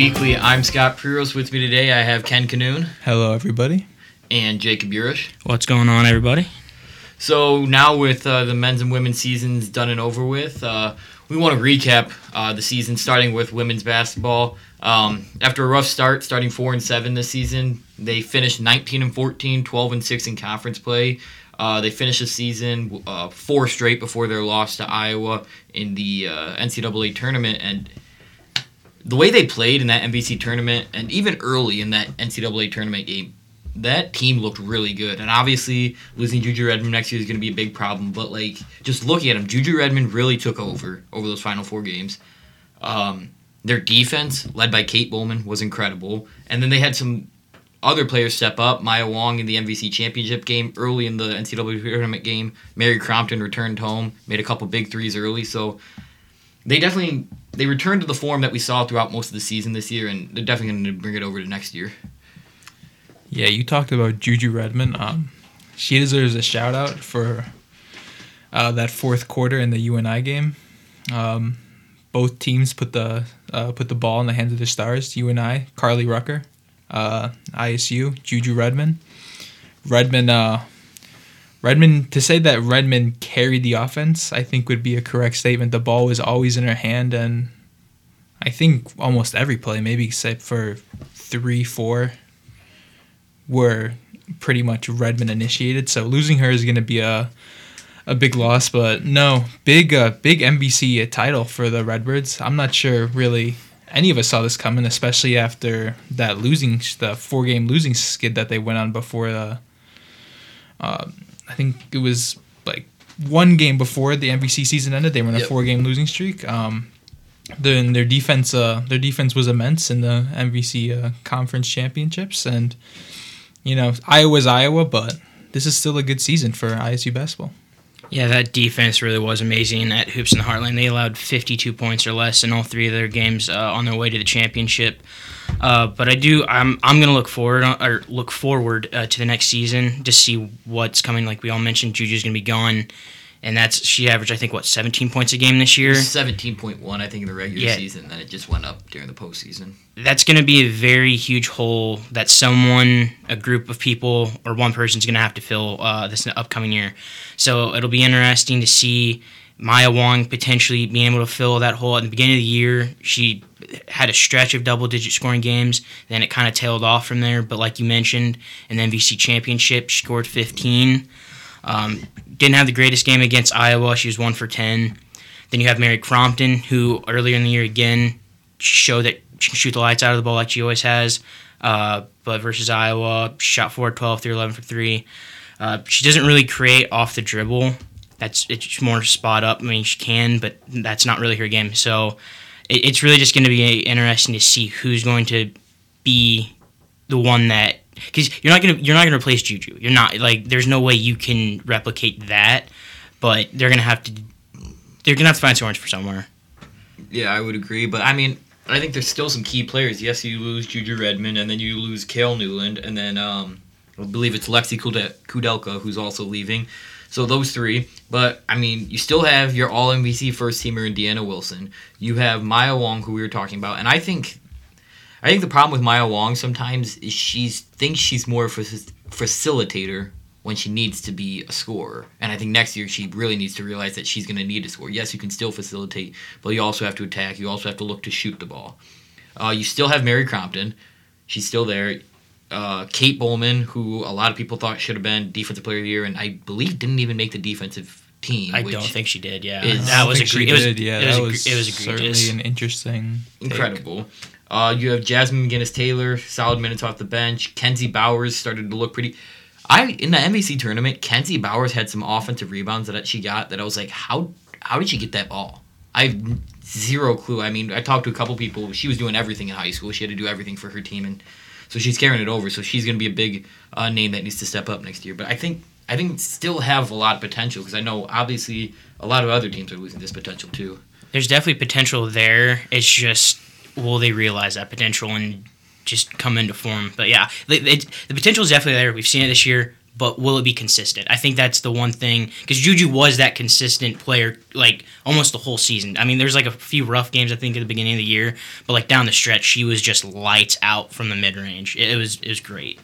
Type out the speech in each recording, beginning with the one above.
Weekly. I'm Scott Priros. With me today, I have Ken Canoon Hello, everybody. and Jacob Urish. What's going on, everybody? So now, with uh, the men's and women's seasons done and over with, uh, we want to recap uh, the season, starting with women's basketball. Um, after a rough start, starting four and seven this season, they finished 19 and 14, 12 and six in conference play. Uh, they finished the season uh, four straight before their loss to Iowa in the uh, NCAA tournament, and the way they played in that MVC tournament, and even early in that NCAA tournament game, that team looked really good. And obviously, losing Juju Redmond next year is going to be a big problem. But like, just looking at them, Juju Redmond really took over over those final four games. Um, their defense, led by Kate Bowman, was incredible. And then they had some other players step up. Maya Wong in the MVC championship game early in the NCAA tournament game. Mary Crompton returned home, made a couple big threes early. So they definitely they returned to the form that we saw throughout most of the season this year, and they're definitely going to bring it over to next year. Yeah, you talked about Juju Redmond. Um, she deserves a shout out for uh, that fourth quarter in the UNI game. Um, both teams put the uh, put the ball in the hands of the stars. UNI, Carly Rucker, uh, ISU, Juju Redmond. Redmond, uh, Redmond. To say that Redmond carried the offense, I think would be a correct statement. The ball was always in her hand, and I think almost every play, maybe except for three, four, were pretty much Redmond initiated. So losing her is going to be a a big loss, but no, big uh, big MVC title for the Redbirds. I'm not sure really any of us saw this coming, especially after that losing the four game losing skid that they went on before the. Uh, I think it was like one game before the MVC season ended. They were on a Yep. four game losing streak. Um, then their defense, uh, their defense was immense in the MVC uh, conference championships, and you know Iowa's Iowa, but this is still a good season for ISU basketball. Yeah, that defense really was amazing at Hoops in the Heartland. They allowed 52 points or less in all three of their games uh, on their way to the championship. Uh, but I do, I'm, I'm going to look forward or look forward uh, to the next season to see what's coming. Like we all mentioned, Juju's going to be gone, and that's she averaged I think what 17 points a game this year. Seventeen point one, I think, in the regular Yeah. season. Then it just went up during the postseason. that's going to be a very huge hole that someone, a group of people, or one person's going to have to fill uh, this upcoming year. So it'll be interesting to see Maya Wong potentially being able to fill that hole. At the beginning of the year, she had a stretch of double digit scoring games. Then it kind of tailed off from there. But like you mentioned, in the MVC championship, she scored 15. Um, didn't have the greatest game against Iowa. She was one for 10. Then you have Mary Crompton, who earlier in the year again showed that she can shoot the lights out of the ball like she always has. Uh, but versus Iowa, shot 4 12 through 11 for 3. Uh, she doesn't really create off the dribble. That's it's more spot up. I mean, she can, but that's not really her game. So it, it's really just going to be interesting to see who's going to be the one that because you're not gonna you're not gonna replace Juju. You're not like there's no way you can replicate that. But they're gonna have to they're gonna have to find some orange for somewhere. Yeah, I would agree. But I mean, I think there's still some key players. Yes, you lose Juju Redmond, and then you lose Kale Newland, and then um, I believe it's Lexi Kudelka who's also leaving. So those three. But I mean, you still have your All MVC first teamer in Deanna Wilson. You have Maya Wong, who we were talking about, and I think, I think the problem with Maya Wong sometimes is she thinks she's more of a facilitator when she needs to be a scorer. And I think next year she really needs to realize that she's going to need to score. Yes, you can still facilitate, but you also have to attack. You also have to look to shoot the ball. Uh, you still have Mary Crompton. She's still there. Uh, Kate Bowman, who a lot of people thought should have been defensive player of the year, and I believe didn't even make the defensive team. I which don't think she did. Yeah, is- that was think she egre- it was, yeah, it was, that was it was egregious. certainly an interesting. take. incredible. Uh, you have Jasmine McGinnis Taylor, solid minutes off the bench. Kenzie Bowers started to look pretty. I in the MVC tournament, Kenzie Bowers had some offensive rebounds that she got that I was like, how how did she get that ball? I have zero clue. I mean, I talked to a couple people. She was doing everything in high school. She had to do everything for her team, and so she's carrying it over. So she's going to be a big uh, name that needs to step up next year. But I think I think still have a lot of potential because I know obviously a lot of other teams are losing this potential too. There's definitely potential there. It's just will they realize that potential and just come into form? But yeah, the, potential is definitely there. We've seen it this year. But will it be consistent? I think that's the one thing because Juju was that consistent player like almost the whole season. I mean, there's like a few rough games I think at the beginning of the year, but like down the stretch, she was just lights out from the mid range. It, it was it was great.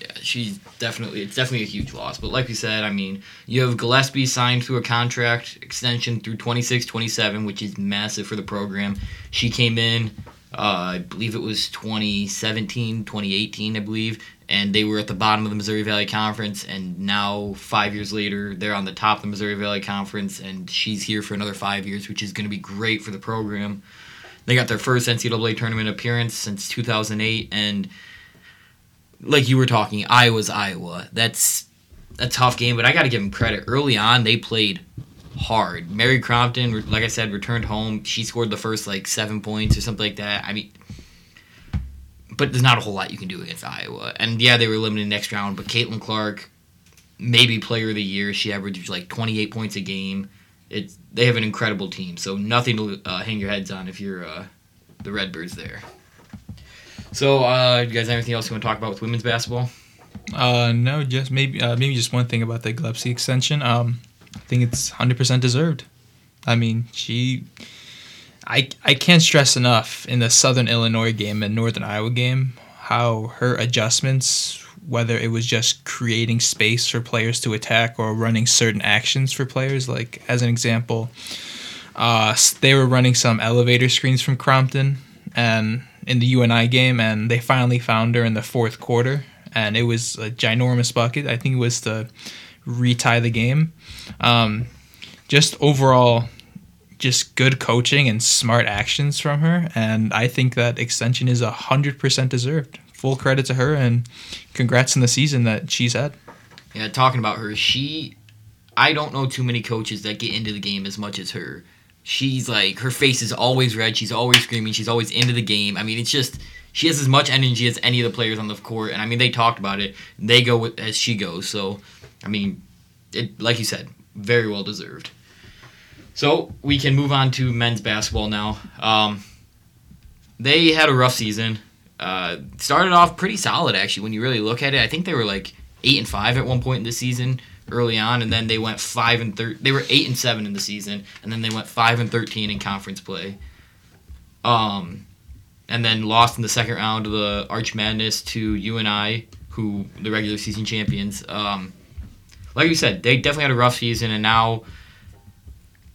Yeah, she's definitely it's definitely a huge loss. But like we said, I mean, you have Gillespie signed through a contract extension through 26-27, which is massive for the program. She came in, uh, I believe it was 2017, 2018, I believe, and they were at the bottom of the Missouri Valley Conference, and now five years later, they're on the top of the Missouri Valley Conference, and she's here for another five years, which is going to be great for the program. They got their first NCAA tournament appearance since 2008, and like you were talking, Iowa's Iowa. That's a tough game, but I got to give them credit. Early on, they played hard. Mary Crompton, like I said, returned home. She scored the first like seven points or something like that. I mean, but there's not a whole lot you can do against Iowa. And yeah, they were eliminated next round, but Caitlin Clark, maybe player of the year. She averaged like 28 points a game. It's they have an incredible team, so nothing to uh, hang your heads on if you're uh, the Redbirds there. So, uh, you guys have anything else you want to talk about with women's basketball? Uh, no, just maybe uh, maybe just one thing about the Gillespie extension. Um, I think it's hundred percent deserved. I mean, she, I I can't stress enough in the Southern Illinois game and Northern Iowa game how her adjustments, whether it was just creating space for players to attack or running certain actions for players, like as an example, uh, they were running some elevator screens from Crompton and in the UNI game, and they finally found her in the fourth quarter, and it was a ginormous bucket. I think it was to retie the game. Um, just overall, just good coaching and smart actions from her, and I think that extension is hundred percent deserved. Full credit to her, and congrats on the season that she's had. Yeah, talking about her, she, I don't know too many coaches that get into the game as much as her she's like her face is always red. She's always screaming. She's always into the game. I mean, it's just she has as much energy as any of the players on the court. And I mean, they talked about it. They go with, as she goes. So, I mean, it like you said, very well deserved. So we can move on to men's basketball now. Um, they had a rough season. Uh, started off pretty solid actually. When you really look at it, I think they were like eight and five at one point in the season early on, and then they went five and thir- They were eight and seven in the season, and then they went five and thirteen in conference play. Um, and then lost in the second round of the Arch Madness to UNI, who the regular season champions. Um, like you said, they definitely had a rough season, and now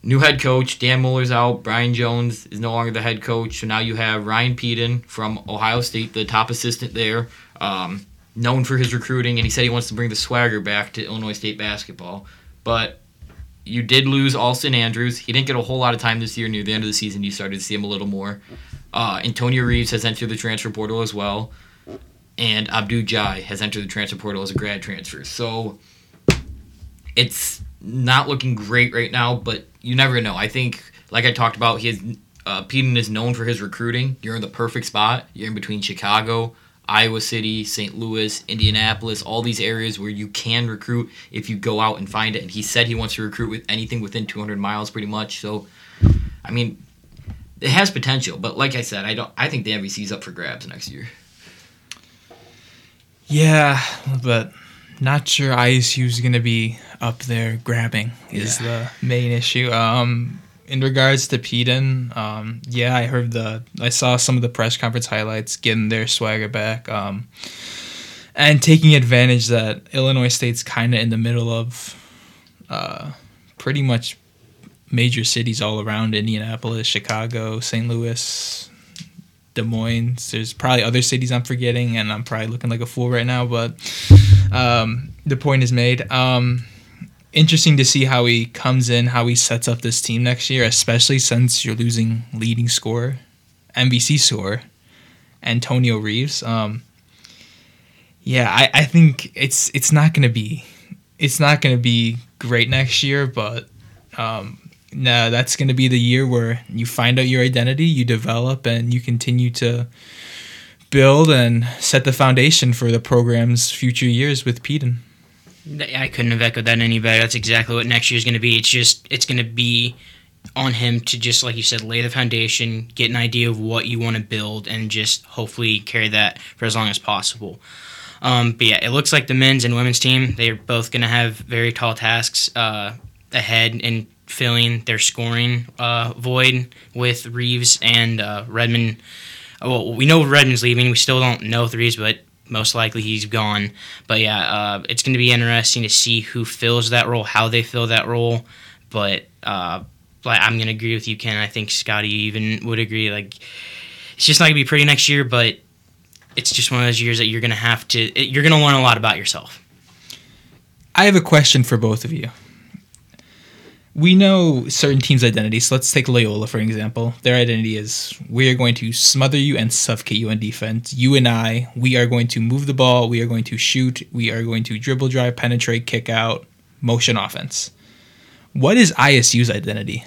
new head coach Dan Muller's out. Brian Jones is no longer the head coach, so now you have Ryan Pedon from Ohio State, the top assistant there. Um, known for his recruiting, and he said he wants to bring the swagger back to Illinois State basketball. But you did lose Alston Andrews. He didn't get a whole lot of time this year. Near the end of the season, you started to see him a little more. Uh, Antonio Reeves has entered the transfer portal as well, and Abdu Jai has entered the transfer portal as a grad transfer. So it's not looking great right now, but you never know. I think, like I talked about, he has, uh, Pedon is known for his recruiting. You're in the perfect spot. You're in between Chicago, Iowa City, St. Louis, Indianapolis, all these areas where you can recruit if you go out and find it. And he said he wants to recruit with anything within 200 miles, pretty much. So, I mean, it has potential. But like I said, I don't. I think the MVC is up for grabs next year. Yeah, but not sure ISU is going to be up there grabbing is yeah. the main issue. Um, in regards to Pedon, um, yeah, I heard the, I saw some of the press conference highlights getting their swagger back, um, and taking advantage that Illinois State's kind of in the middle of, uh, pretty much major cities all around Indianapolis, Chicago, St. Louis, Des Moines. There's probably other cities I'm forgetting, and I'm probably looking like a fool right now, but um, the point is made. Um, interesting to see how he comes in, how he sets up this team next year, especially since you're losing leading scorer, MVC scorer, Antonio Reeves. Um, yeah, I, I think it's it's not gonna be it's not gonna be great next year, but um, no, that's gonna be the year where you find out your identity, you develop, and you continue to build and set the foundation for the program's future years with Pedon. I couldn't have echoed that any better. That's exactly what next year is going to be. It's just it's going to be on him to just like you said lay the foundation, get an idea of what you want to build, and just hopefully carry that for as long as possible. Um, but yeah, it looks like the men's and women's team they're both going to have very tall tasks uh, ahead in filling their scoring uh, void with Reeves and uh, Redmond. Well, we know Redmond's leaving. We still don't know if Reeves, but most likely he's gone. But yeah, uh, it's going to be interesting to see who fills that role, how they fill that role. But uh, I'm going to agree with you, Ken. I think Scotty even would agree. Like, it's just not going to be pretty next year, but it's just one of those years that you're going to have to, you're going to learn a lot about yourself. I have a question for both of you we know certain teams' identities. So let's take Loyola for example. Their identity is we are going to smother you and suffocate you on defense. UNI, we are going to move the ball. We are going to shoot. We are going to dribble, drive, penetrate, kick out, motion offense. What is ISU's identity?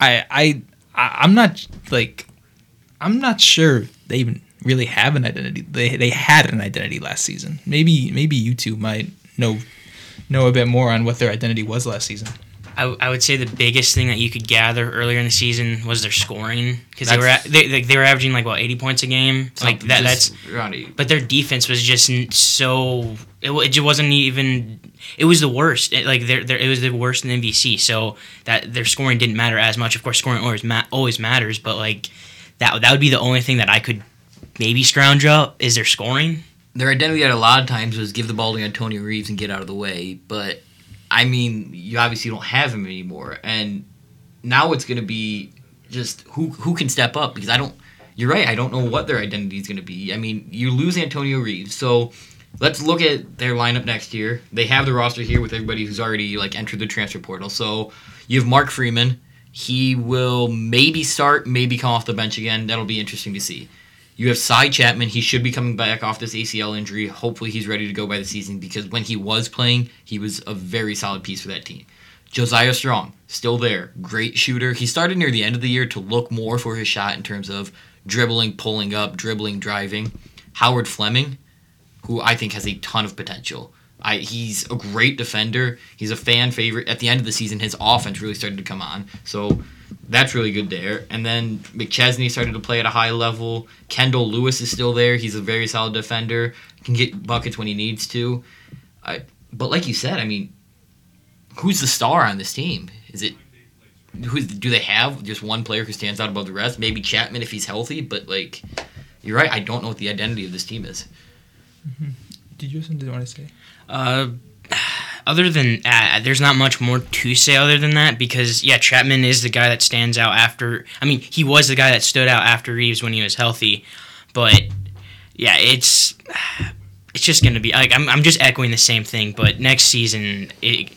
I I I'm not like I'm not sure they even really have an identity. They they had an identity last season. Maybe maybe you two might know know a bit more on what their identity was last season. I, I would say the biggest thing that you could gather earlier in the season was their scoring because they were at, they, they were averaging like what eighty points a game? Like that that's but their defense was just so it, it just wasn't even it was the worst it, like their it was the worst in the MVC so that their scoring didn't matter as much. Of course scoring always ma- always matters but like that that would be the only thing that I could maybe scrounge up is their scoring their identity at a lot of times was give the ball to Antonio Reeves and get out of the way. But I mean, you obviously don't have him anymore, and now it's going to be just who who can step up because I don't. You're right. I don't know what their identity is going to be. I mean, you lose Antonio Reeves, so let's look at their lineup next year. They have the roster here with everybody who's already like entered the transfer portal. So you have Mark Freeman. He will maybe start, maybe come off the bench again. That'll be interesting to see. You have Sy Chapman. He should be coming back off this ACL injury. Hopefully, he's ready to go by the season because when he was playing, he was a very solid piece for that team. Josiah Strong, still there. Great shooter. He started near the end of the year to look more for his shot in terms of dribbling, pulling up, dribbling, driving. Howard Fleming, who I think has a ton of potential. I, he's a great defender. He's a fan favorite. At the end of the season, his offense really started to come on. So that's really good there. And then McChesney started to play at a high level. Kendall Lewis is still there. He's a very solid defender. Can get buckets when he needs to. I, but like you said, I mean, who's the star on this team? Is it who's do they have just one player who stands out above the rest? Maybe Chapman if he's healthy, but like you're right. I don't know what the identity of this team is. Mm-hmm. Did you have something you want to say? Uh, other than uh, there's not much more to say other than that because yeah, Chapman is the guy that stands out after. I mean, he was the guy that stood out after Reeves when he was healthy, but yeah, it's it's just gonna be like I'm I'm just echoing the same thing. But next season, it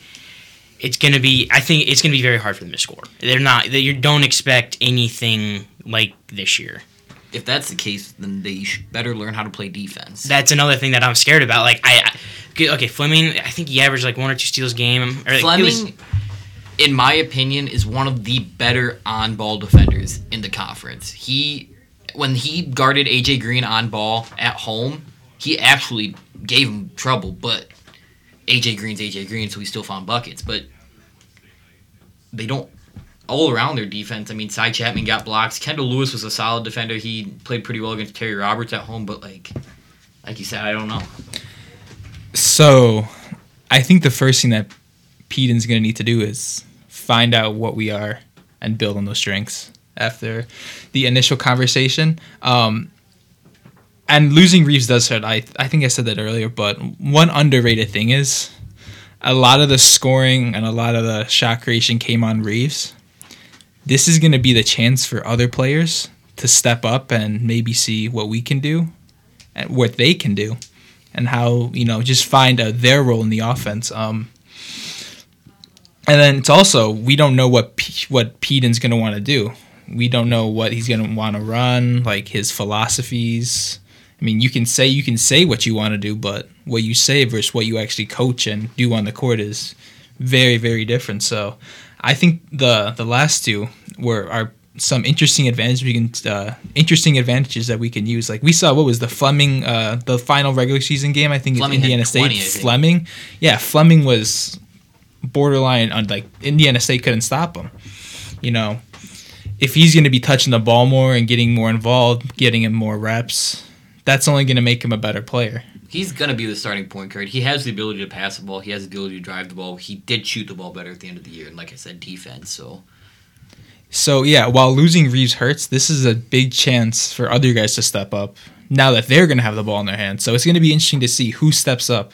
it's gonna be I think it's gonna be very hard for them to score. They're not. They, you don't expect anything like this year if that's the case, then they better learn how to play defense. That's another thing that I'm scared about. Like I, okay, Fleming. I think he averaged like one or two steals a game. Fleming, was, in my opinion, is one of the better on-ball defenders in the conference. He, when he guarded AJ Green on ball at home, he actually gave him trouble. But AJ Green's AJ Green, so he still found buckets. But they don't all around their defense. I mean, Sy Chapman got blocks. Kendall Lewis was a solid defender. He played pretty well against Terry Roberts at home, but like, like you said, I don't know. So, I think the first thing that Pedon's going to need to do is find out what we are and build on those strengths after the initial conversation. Um, and losing Reeves does hurt. I I think I said that earlier, but one underrated thing is a lot of the scoring and a lot of the shot creation came on Reeves this is going to be the chance for other players to step up and maybe see what we can do and what they can do and how you know just find their role in the offense um, and then it's also we don't know what P- what Pedon's going to want to do. We don't know what he's going to want to run like his philosophies. I mean you can say you can say what you want to do but what you say versus what you actually coach and do on the court is very very different. So I think the the last two were are some interesting advantages we can uh, interesting advantages that we can use. Like we saw, what was the Fleming uh, the final regular season game? I think Fleming Indiana State. 20, Fleming, yeah, Fleming was borderline on like Indiana State couldn't stop him. You know, if he's going to be touching the ball more and getting more involved, getting him more reps, that's only going to make him a better player. He's gonna be the starting point guard. He has the ability to pass the ball. He has the ability to drive the ball. He did shoot the ball better at the end of the year, and like I said, defense. So So yeah, while losing Reeves hurts, this is a big chance for other guys to step up now that they're going to have the ball in their hands. So it's going to be interesting to see who steps up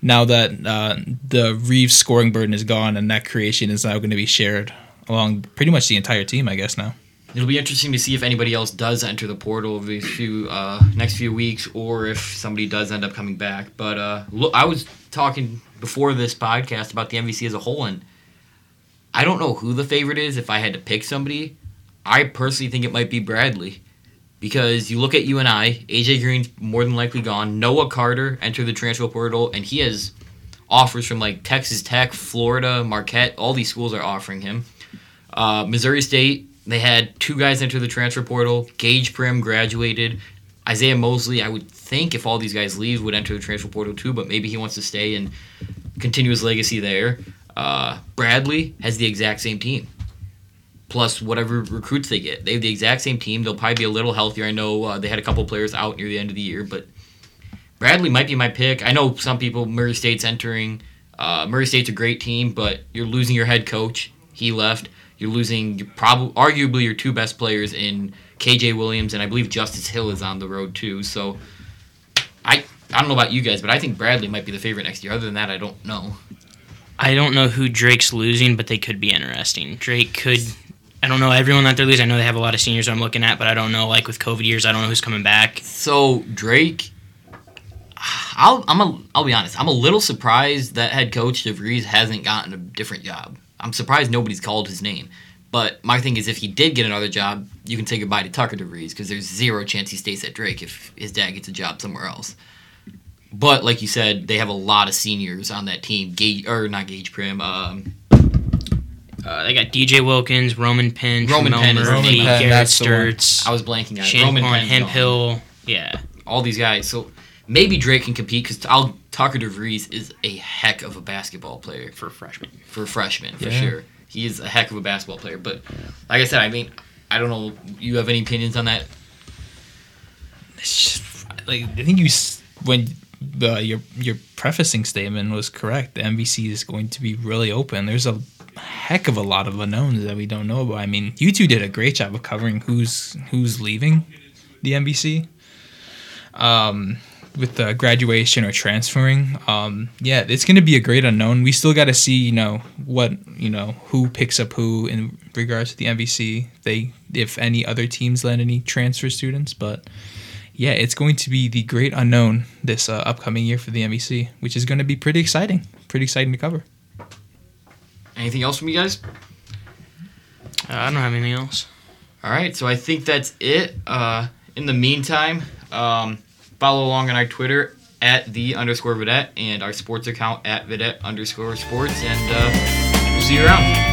now that uh, the Reeves scoring burden is gone and that creation is now going to be shared along pretty much the entire team, I guess now. It'll be interesting to see if anybody else does enter the portal over these few uh, next few weeks, or if somebody does end up coming back. But uh, look, I was talking before this podcast about the MVC as a whole, and I don't know who the favorite is. If I had to pick somebody, I personally think it might be Bradley. Because you look at UNI, AJ Green's more than likely gone. Noah Carter entered the transfer portal, and he has offers from like Texas Tech, Florida, Marquette. All these schools are offering him. Uh, Missouri State, they had two guys enter the transfer portal. Gaige Prim graduated. Isaiah Mosley, I would think if all these guys leave, would enter the transfer portal too, but maybe he wants to stay and continue his legacy there. Uh, Bradley has the exact same team, plus whatever recruits they get. They have the exact same team. They'll probably be a little healthier. I know uh, they had a couple players out near the end of the year, but Bradley might be my pick. I know some people, Murray State's entering. Uh, Murray State's a great team, but you're losing your head coach. He left. You're losing your probably arguably your two best players in KJ Williams and I believe Justice Hill is on the road too. So I I don't know about you guys, but I think Bradley might be the favorite next year. Other than that, I don't know. I don't know who Drake's losing, but they could be interesting. Drake could. I don't know everyone that they're losing. I know they have a lot of seniors I'm looking at, but I don't know. Like with COVID years, I don't know who's coming back. So Drake, I'll I'm a I'll be honest. I'm a little surprised that head coach DeVries hasn't gotten a different job. I'm surprised nobody's called his name. But my thing is, if he did get another job, you can say goodbye to Tucker DeVries because there's zero chance he stays at Drake if his dad gets a job somewhere else. But like you said, they have a lot of seniors on that team. Gaige or not Gaige Prim. Um, Uh, they got DJ Wilkins, Roman Penn, Roman Penn is name. Penn, Garrett that's the one. Sturtz, I was blanking on. Shannon Roman Penn's Hemp. Hill. Yeah, all these guys. So maybe Drake can compete because Tucker DeVries is a heck of a basketball player for freshmen. for a freshman for Yeah. sure. He is a heck of a basketball player. But like I said, I mean, I don't know. You have any opinions on that? It's just, like I think you when uh, your your prefacing statement was correct. The MVC is going to be really open. There's a heck of a lot of unknowns that we don't know about. I mean, you two did a great job of covering who's who's leaving the MVC. Um, with the graduation or transferring, um, yeah, it's going to be a great unknown. We still got to see, you know, what you know who picks up who in regards to the MVC. They, if any other teams land any transfer students, but yeah, it's going to be the great unknown this uh, upcoming year for the MVC, which is going to be pretty exciting. Pretty exciting to cover. Anything else from you guys? Uh, I don't have anything else. All right, so I think that's it. Uh, in the meantime, um, follow along on our Twitter at the underscore Vidette and our sports account at Vidette underscore sports, and uh, we'll see you around.